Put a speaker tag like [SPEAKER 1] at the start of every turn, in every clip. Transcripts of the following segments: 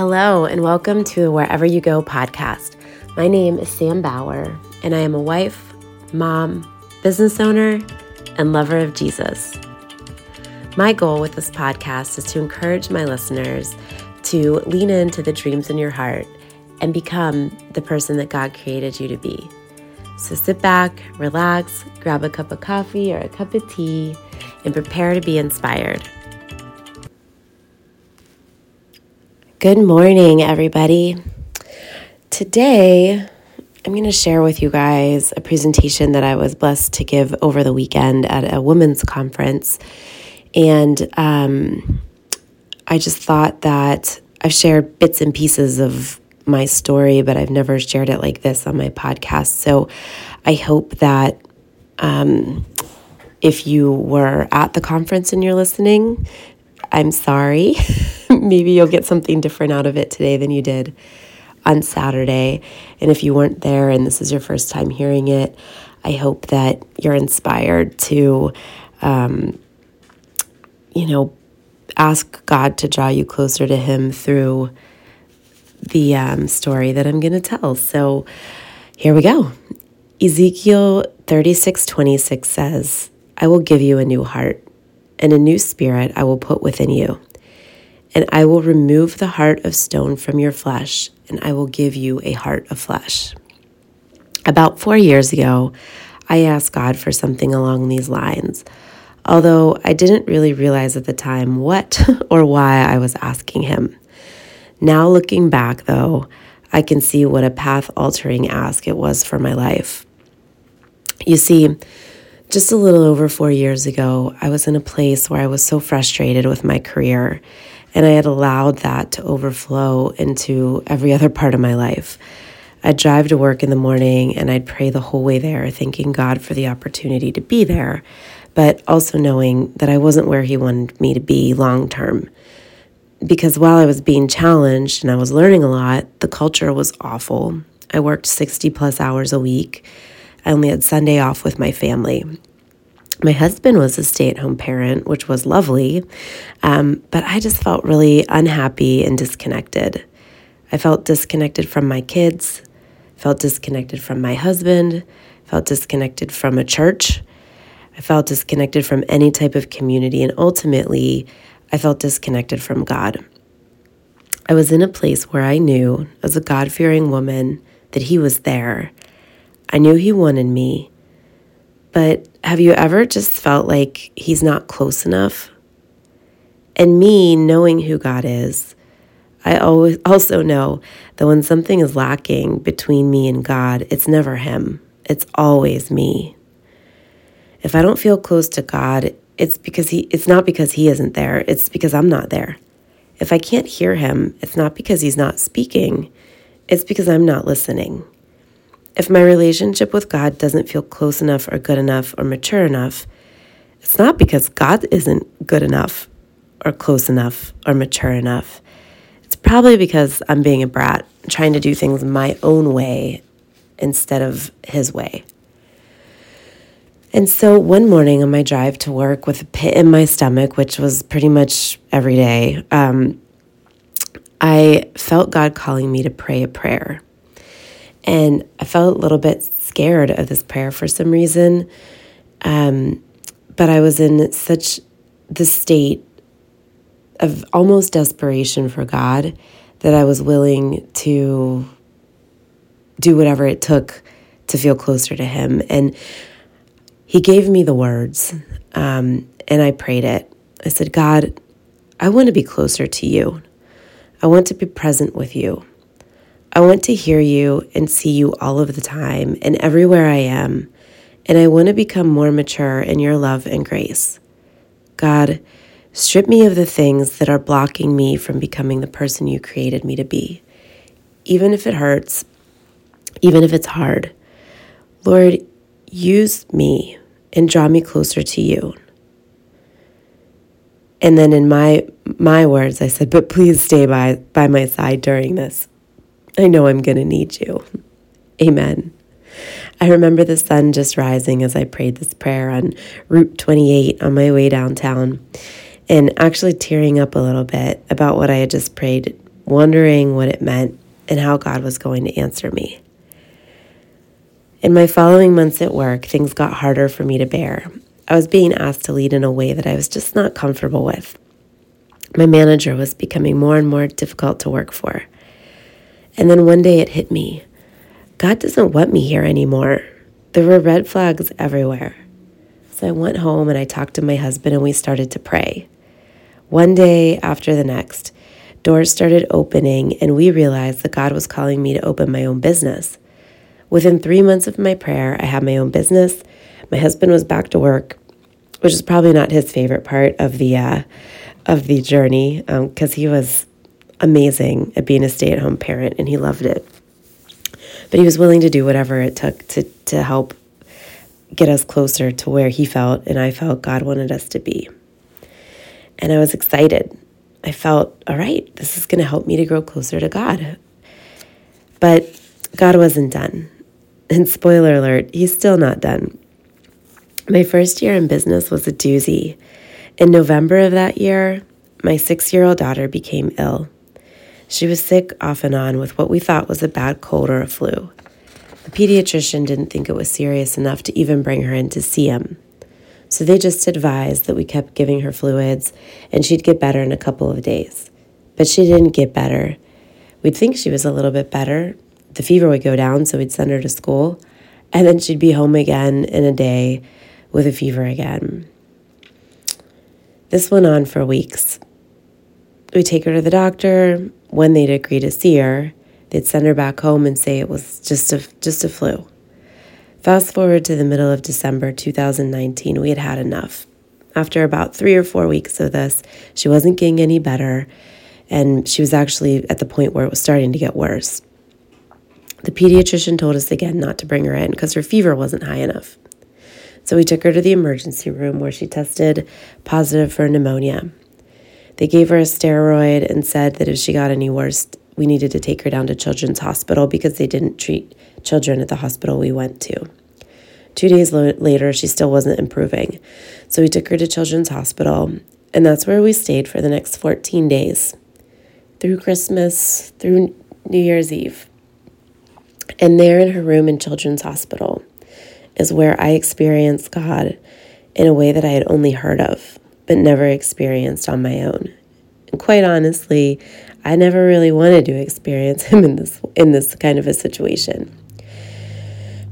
[SPEAKER 1] Hello, and welcome to Wherever You Go podcast. My name is Sam Bauer, and I am a wife, mom, business owner, and lover of Jesus. My goal with this podcast is to encourage my listeners to lean into the dreams in your heart and become the person that God created you to be. So sit back, relax, grab a cup of coffee or a cup of tea, and prepare to be inspired. Good morning, everybody. Today, I'm going to share with you guys a presentation that I was blessed to give over the weekend at a women's conference. And um, I just thought that I've shared bits and pieces of my story, but I've never shared it like this on my podcast. So I hope that um, if you were at the conference and you're listening, I'm sorry. Maybe you'll get something different out of it today than you did on Saturday. And if you weren't there and this is your first time hearing it, I hope that you're inspired to, um, you know, ask God to draw you closer to Him through the um, story that I'm going to tell. So here we go. Ezekiel 36 26 says, I will give you a new heart and a new spirit I will put within you. And I will remove the heart of stone from your flesh, and I will give you a heart of flesh. About four years ago, I asked God for something along these lines, although I didn't really realize at the time what or why I was asking Him. Now, looking back, though, I can see what a path altering ask it was for my life. You see, just a little over four years ago, I was in a place where I was so frustrated with my career, and I had allowed that to overflow into every other part of my life. I'd drive to work in the morning and I'd pray the whole way there, thanking God for the opportunity to be there, but also knowing that I wasn't where He wanted me to be long term. Because while I was being challenged and I was learning a lot, the culture was awful. I worked 60 plus hours a week. I only had Sunday off with my family. My husband was a stay at home parent, which was lovely, um, but I just felt really unhappy and disconnected. I felt disconnected from my kids, felt disconnected from my husband, felt disconnected from a church. I felt disconnected from any type of community, and ultimately, I felt disconnected from God. I was in a place where I knew, as a God fearing woman, that He was there I knew he wanted me. But have you ever just felt like he's not close enough? And me knowing who God is, I always also know that when something is lacking between me and God, it's never him. It's always me. If I don't feel close to God, it's because he it's not because he isn't there. It's because I'm not there. If I can't hear him, it's not because he's not speaking. It's because I'm not listening. If my relationship with God doesn't feel close enough or good enough or mature enough, it's not because God isn't good enough or close enough or mature enough. It's probably because I'm being a brat, trying to do things my own way instead of His way. And so one morning on my drive to work with a pit in my stomach, which was pretty much every day, um, I felt God calling me to pray a prayer. And I felt a little bit scared of this prayer for some reason. Um, but I was in such the state of almost desperation for God that I was willing to do whatever it took to feel closer to Him. And He gave me the words, um, and I prayed it. I said, God, I want to be closer to you. I want to be present with you. I want to hear you and see you all of the time and everywhere I am, and I want to become more mature in your love and grace. God, strip me of the things that are blocking me from becoming the person you created me to be, even if it hurts, even if it's hard. Lord, use me and draw me closer to you. And then in my my words I said, "But please stay by by my side during this." I know I'm going to need you. Amen. I remember the sun just rising as I prayed this prayer on Route 28 on my way downtown and actually tearing up a little bit about what I had just prayed wondering what it meant and how God was going to answer me. In my following months at work, things got harder for me to bear. I was being asked to lead in a way that I was just not comfortable with. My manager was becoming more and more difficult to work for. And then one day it hit me God doesn't want me here anymore. There were red flags everywhere. So I went home and I talked to my husband and we started to pray. One day after the next, doors started opening and we realized that God was calling me to open my own business. Within three months of my prayer, I had my own business. My husband was back to work, which is probably not his favorite part of the uh, of the journey because um, he was amazing at being a stay at home parent and he loved it. But he was willing to do whatever it took to, to help get us closer to where he felt and I felt God wanted us to be. And I was excited. I felt, all right, this is going to help me to grow closer to God. But God wasn't done. And spoiler alert, he's still not done. My first year in business was a doozy. In November of that year, my six year old daughter became ill. She was sick off and on with what we thought was a bad cold or a flu. The pediatrician didn't think it was serious enough to even bring her in to see him. So they just advised that we kept giving her fluids and she'd get better in a couple of days. But she didn't get better. We'd think she was a little bit better. The fever would go down, so we'd send her to school. And then she'd be home again in a day with a fever again. This went on for weeks. We'd take her to the doctor, when they'd agree to see her, they'd send her back home and say it was just a just a flu. Fast forward to the middle of December 2019, we had had enough. After about three or four weeks of this, she wasn't getting any better, and she was actually at the point where it was starting to get worse. The pediatrician told us again not to bring her in because her fever wasn't high enough. So we took her to the emergency room where she tested positive for pneumonia. They gave her a steroid and said that if she got any worse, we needed to take her down to Children's Hospital because they didn't treat children at the hospital we went to. Two days lo- later, she still wasn't improving. So we took her to Children's Hospital, and that's where we stayed for the next 14 days through Christmas, through New Year's Eve. And there in her room in Children's Hospital is where I experienced God in a way that I had only heard of but never experienced on my own. And quite honestly, I never really wanted to experience him in this in this kind of a situation.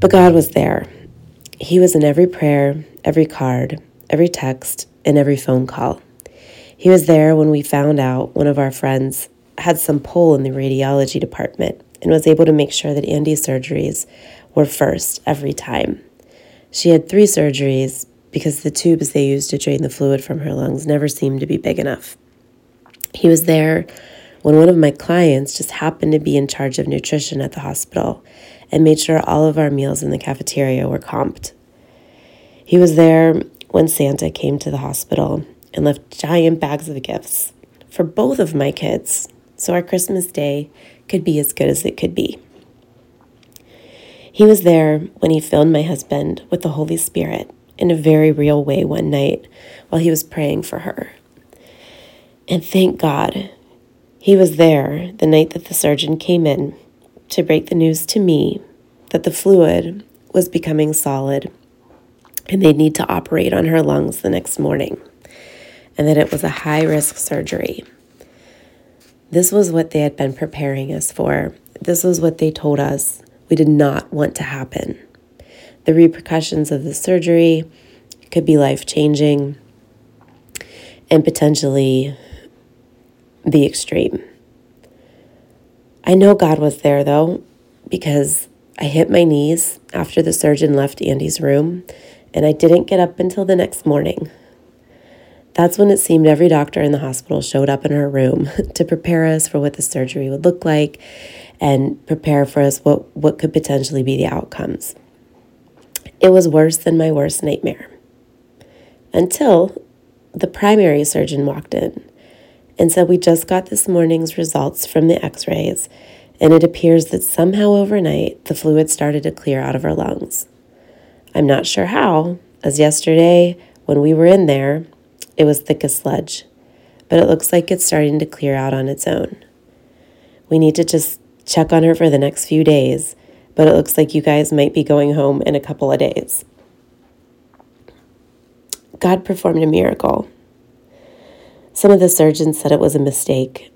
[SPEAKER 1] But God was there. He was in every prayer, every card, every text, and every phone call. He was there when we found out one of our friends had some pull in the radiology department and was able to make sure that Andy's surgeries were first every time. She had three surgeries, because the tubes they used to drain the fluid from her lungs never seemed to be big enough. He was there when one of my clients just happened to be in charge of nutrition at the hospital and made sure all of our meals in the cafeteria were comped. He was there when Santa came to the hospital and left giant bags of gifts for both of my kids so our Christmas day could be as good as it could be. He was there when he filled my husband with the Holy Spirit in a very real way one night while he was praying for her. And thank God he was there the night that the surgeon came in to break the news to me that the fluid was becoming solid and they'd need to operate on her lungs the next morning and that it was a high risk surgery. This was what they had been preparing us for. This was what they told us we did not want to happen. The repercussions of the surgery could be life changing and potentially the extreme. I know God was there though, because I hit my knees after the surgeon left Andy's room, and I didn't get up until the next morning. That's when it seemed every doctor in the hospital showed up in her room to prepare us for what the surgery would look like and prepare for us what, what could potentially be the outcomes. It was worse than my worst nightmare. Until the primary surgeon walked in and said, We just got this morning's results from the x rays, and it appears that somehow overnight the fluid started to clear out of her lungs. I'm not sure how, as yesterday when we were in there, it was thick as sludge, but it looks like it's starting to clear out on its own. We need to just check on her for the next few days, but it looks like you guys might be going home in a couple of days. God performed a miracle. Some of the surgeons said it was a mistake.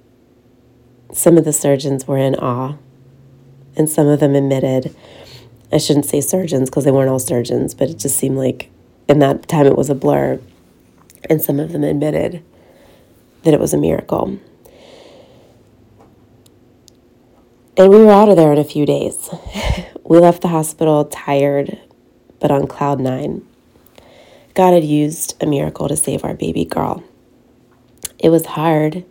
[SPEAKER 1] Some of the surgeons were in awe, and some of them admitted I shouldn't say surgeons because they weren't all surgeons, but it just seemed like in that time it was a blur. And some of them admitted that it was a miracle. And we were out of there in a few days. we left the hospital tired, but on cloud nine. God had used a miracle to save our baby girl. It was hard,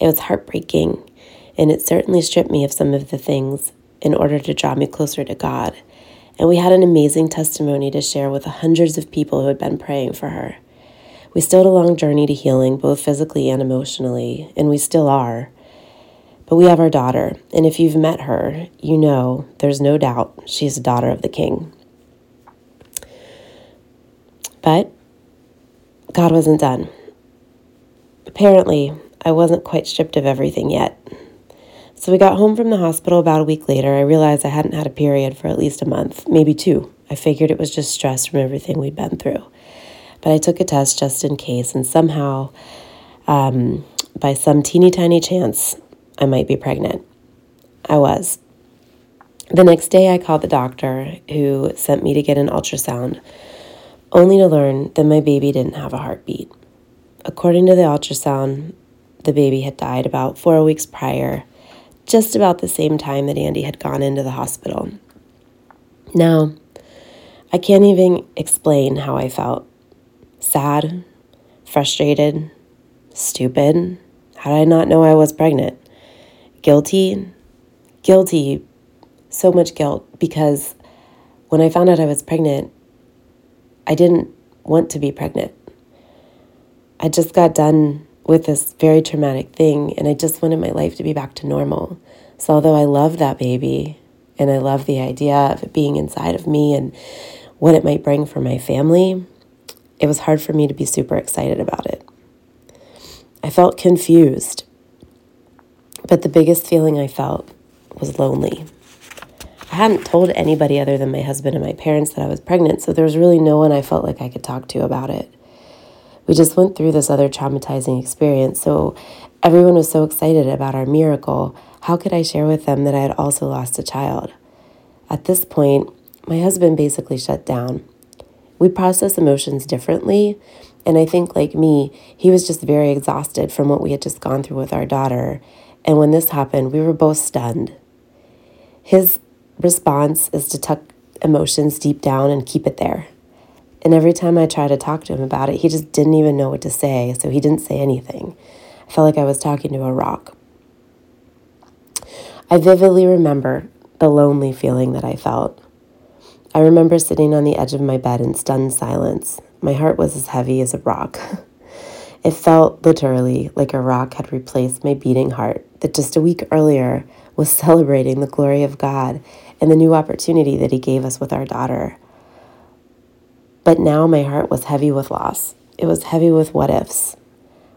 [SPEAKER 1] it was heartbreaking, and it certainly stripped me of some of the things in order to draw me closer to God and we had an amazing testimony to share with the hundreds of people who had been praying for her. We still had a long journey to healing, both physically and emotionally, and we still are. But we have our daughter, and if you've met her, you know there's no doubt she's a daughter of the king. But God wasn't done. Apparently, I wasn't quite stripped of everything yet. So we got home from the hospital about a week later. I realized I hadn't had a period for at least a month, maybe two. I figured it was just stress from everything we'd been through. But I took a test just in case, and somehow, um, by some teeny tiny chance, I might be pregnant. I was. The next day, I called the doctor who sent me to get an ultrasound, only to learn that my baby didn't have a heartbeat. According to the ultrasound, the baby had died about four weeks prior just about the same time that Andy had gone into the hospital. Now, I can't even explain how I felt sad, frustrated, stupid. How did I not know I was pregnant? Guilty, guilty, so much guilt because when I found out I was pregnant, I didn't want to be pregnant. I just got done with this very traumatic thing, and I just wanted my life to be back to normal. So, although I love that baby and I love the idea of it being inside of me and what it might bring for my family, it was hard for me to be super excited about it. I felt confused, but the biggest feeling I felt was lonely. I hadn't told anybody other than my husband and my parents that I was pregnant, so there was really no one I felt like I could talk to about it we just went through this other traumatizing experience. So everyone was so excited about our miracle. How could I share with them that I had also lost a child? At this point, my husband basically shut down. We process emotions differently. And I think, like me, he was just very exhausted from what we had just gone through with our daughter. And when this happened, we were both stunned. His response is to tuck emotions deep down and keep it there. And every time I tried to talk to him about it, he just didn't even know what to say, so he didn't say anything. I felt like I was talking to a rock. I vividly remember the lonely feeling that I felt. I remember sitting on the edge of my bed in stunned silence. My heart was as heavy as a rock. It felt literally like a rock had replaced my beating heart that just a week earlier was celebrating the glory of God and the new opportunity that He gave us with our daughter. But now my heart was heavy with loss. It was heavy with what ifs.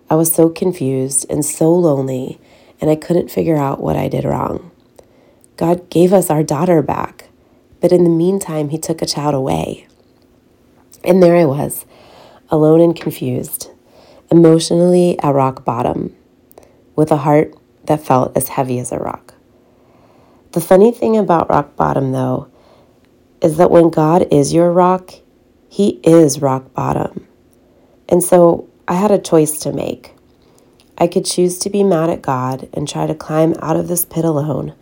[SPEAKER 1] I was so confused and so lonely, and I couldn't figure out what I did wrong. God gave us our daughter back, but in the meantime, He took a child away. And there I was, alone and confused, emotionally at rock bottom, with a heart that felt as heavy as a rock. The funny thing about rock bottom, though, is that when God is your rock, he is rock bottom. And so I had a choice to make. I could choose to be mad at God and try to climb out of this pit alone,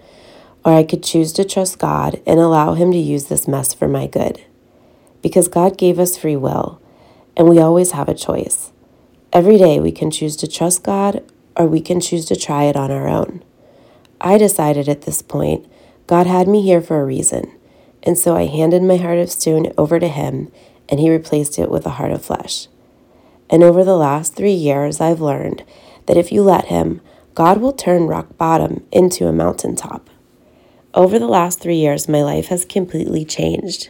[SPEAKER 1] or I could choose to trust God and allow Him to use this mess for my good. Because God gave us free will, and we always have a choice. Every day we can choose to trust God or we can choose to try it on our own. I decided at this point God had me here for a reason, and so I handed my heart of stone over to Him and he replaced it with a heart of flesh. And over the last three years, I've learned that if you let him, God will turn rock bottom into a mountaintop. Over the last three years, my life has completely changed.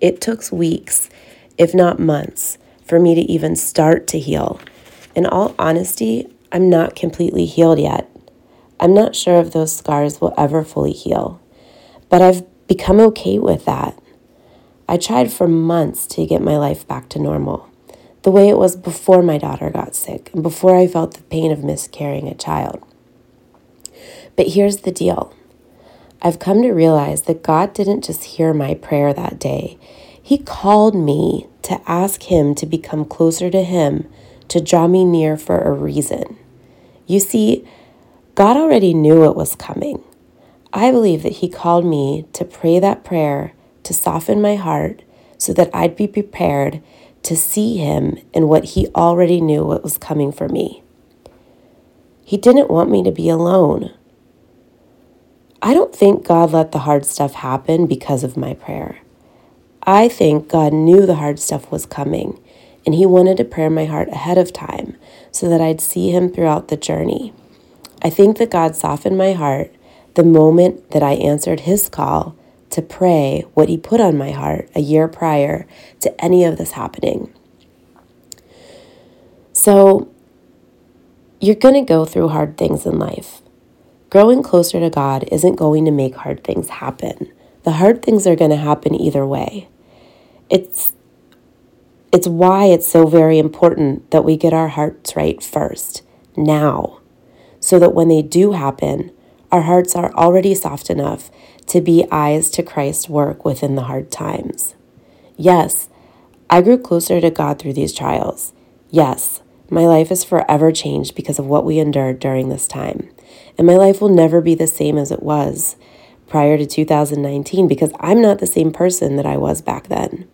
[SPEAKER 1] It took weeks, if not months, for me to even start to heal. In all honesty, I'm not completely healed yet. I'm not sure if those scars will ever fully heal, but I've become okay with that. I tried for months to get my life back to normal, the way it was before my daughter got sick and before I felt the pain of miscarrying a child. But here's the deal I've come to realize that God didn't just hear my prayer that day, He called me to ask Him to become closer to Him, to draw me near for a reason. You see, God already knew it was coming. I believe that He called me to pray that prayer to soften my heart so that I'd be prepared to see him in what he already knew what was coming for me. He didn't want me to be alone. I don't think God let the hard stuff happen because of my prayer. I think God knew the hard stuff was coming, and He wanted to prepare my heart ahead of time so that I'd see Him throughout the journey. I think that God softened my heart the moment that I answered His call to pray what He put on my heart a year prior to any of this happening. So, you're going to go through hard things in life. Growing closer to God isn't going to make hard things happen. The hard things are going to happen either way. It's it's why it's so very important that we get our hearts right first, now, so that when they do happen, our hearts are already soft enough to be eyes to Christ's work within the hard times. Yes, I grew closer to God through these trials. Yes, my life is forever changed because of what we endured during this time. And my life will never be the same as it was prior to 2019 because I'm not the same person that I was back then.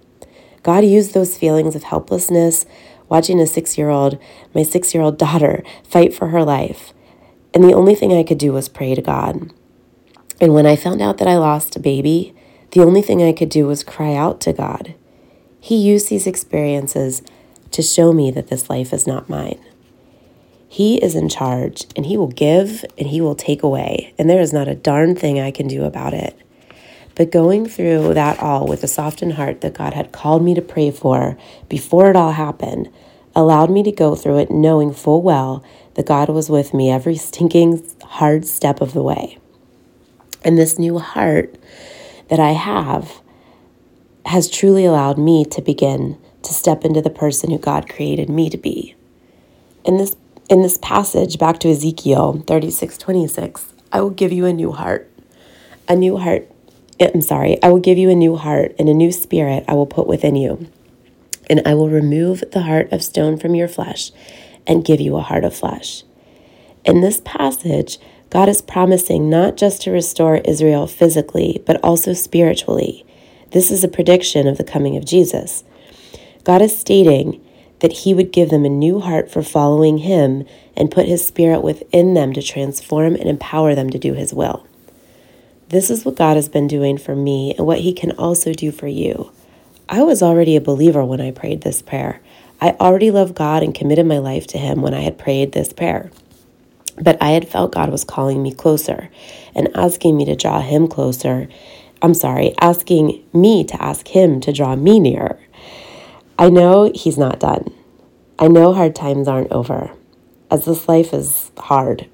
[SPEAKER 1] God used those feelings of helplessness, watching a six year old, my six year old daughter, fight for her life. And the only thing I could do was pray to God. And when I found out that I lost a baby, the only thing I could do was cry out to God. He used these experiences to show me that this life is not mine. He is in charge and He will give and He will take away, and there is not a darn thing I can do about it. But going through that all with a softened heart that God had called me to pray for before it all happened allowed me to go through it knowing full well that God was with me every stinking hard step of the way. And this new heart that I have has truly allowed me to begin to step into the person who God created me to be. In this in this passage back to Ezekiel 36, 26, I will give you a new heart. A new heart. I'm sorry, I will give you a new heart and a new spirit I will put within you. And I will remove the heart of stone from your flesh and give you a heart of flesh. In this passage, God is promising not just to restore Israel physically, but also spiritually. This is a prediction of the coming of Jesus. God is stating that He would give them a new heart for following Him and put His Spirit within them to transform and empower them to do His will. This is what God has been doing for me and what He can also do for you. I was already a believer when I prayed this prayer. I already loved God and committed my life to Him when I had prayed this prayer. But I had felt God was calling me closer and asking me to draw Him closer. I'm sorry, asking me to ask Him to draw me nearer. I know He's not done. I know hard times aren't over, as this life is hard.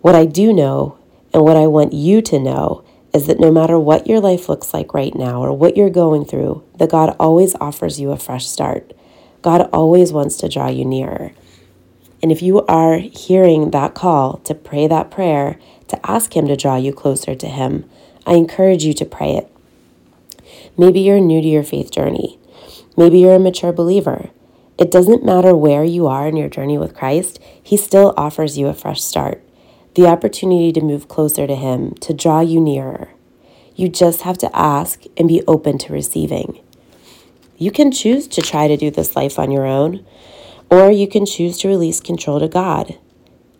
[SPEAKER 1] What I do know, and what I want you to know, is that no matter what your life looks like right now or what you're going through, that God always offers you a fresh start. God always wants to draw you nearer. And if you are hearing that call to pray that prayer, to ask Him to draw you closer to Him, I encourage you to pray it. Maybe you're new to your faith journey. Maybe you're a mature believer. It doesn't matter where you are in your journey with Christ, He still offers you a fresh start, the opportunity to move closer to Him, to draw you nearer. You just have to ask and be open to receiving. You can choose to try to do this life on your own, or you can choose to release control to God.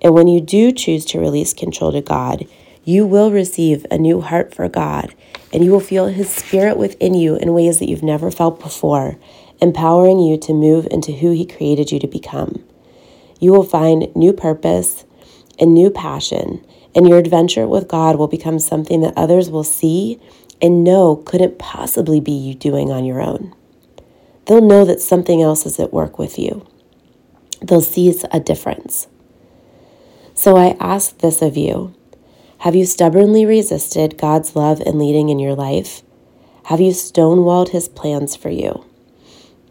[SPEAKER 1] And when you do choose to release control to God, you will receive a new heart for God, and you will feel His Spirit within you in ways that you've never felt before, empowering you to move into who He created you to become. You will find new purpose and new passion, and your adventure with God will become something that others will see and know couldn't possibly be you doing on your own. They'll know that something else is at work with you they'll see a difference. So I ask this of you Have you stubbornly resisted God's love and leading in your life? Have you stonewalled his plans for you?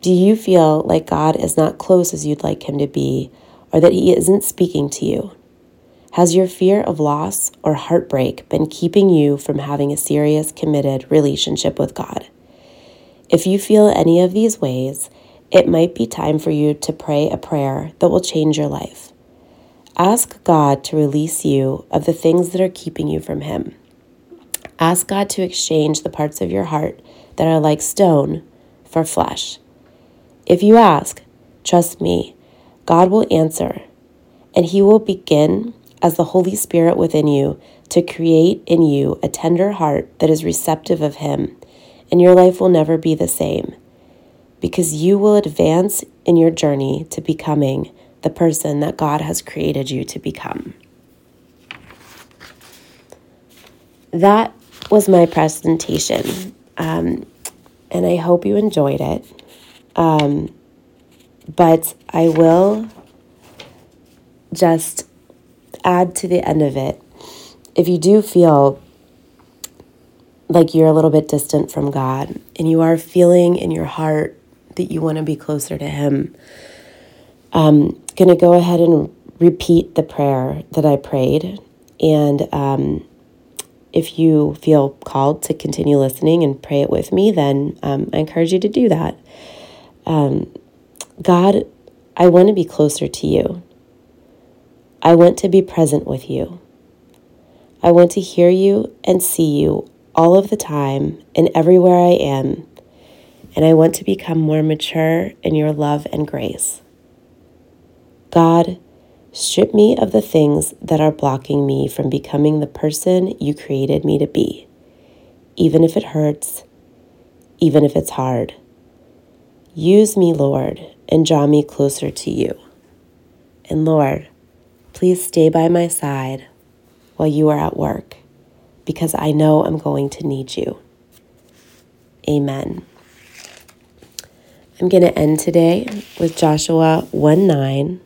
[SPEAKER 1] Do you feel like God is not close as you'd like him to be, or that he isn't speaking to you? Has your fear of loss or heartbreak been keeping you from having a serious, committed relationship with God? If you feel any of these ways, it might be time for you to pray a prayer that will change your life. Ask God to release you of the things that are keeping you from Him. Ask God to exchange the parts of your heart that are like stone for flesh. If you ask, trust me, God will answer, and He will begin as the Holy Spirit within you to create in you a tender heart that is receptive of Him, and your life will never be the same because you will advance in your journey to becoming the person that God has created you to become. That was my presentation, um, and I hope you enjoyed it. Um, but I will just add to the end of it. If you do feel like you're a little bit distant from God and you are feeling in your heart that you want to be closer to Him, I'm going to go ahead and repeat the prayer that I prayed. And um, if you feel called to continue listening and pray it with me, then um, I encourage you to do that. Um, God, I want to be closer to you. I want to be present with you. I want to hear you and see you all of the time and everywhere I am. And I want to become more mature in your love and grace. God, strip me of the things that are blocking me from becoming the person you created me to be, even if it hurts, even if it's hard. Use me, Lord, and draw me closer to you. And Lord, please stay by my side while you are at work, because I know I'm going to need you. Amen. I'm going to end today with Joshua 1 9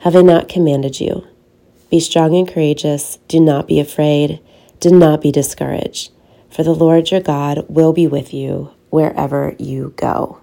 [SPEAKER 1] have I not commanded you? Be strong and courageous. Do not be afraid. Do not be discouraged. For the Lord your God will be with you wherever you go.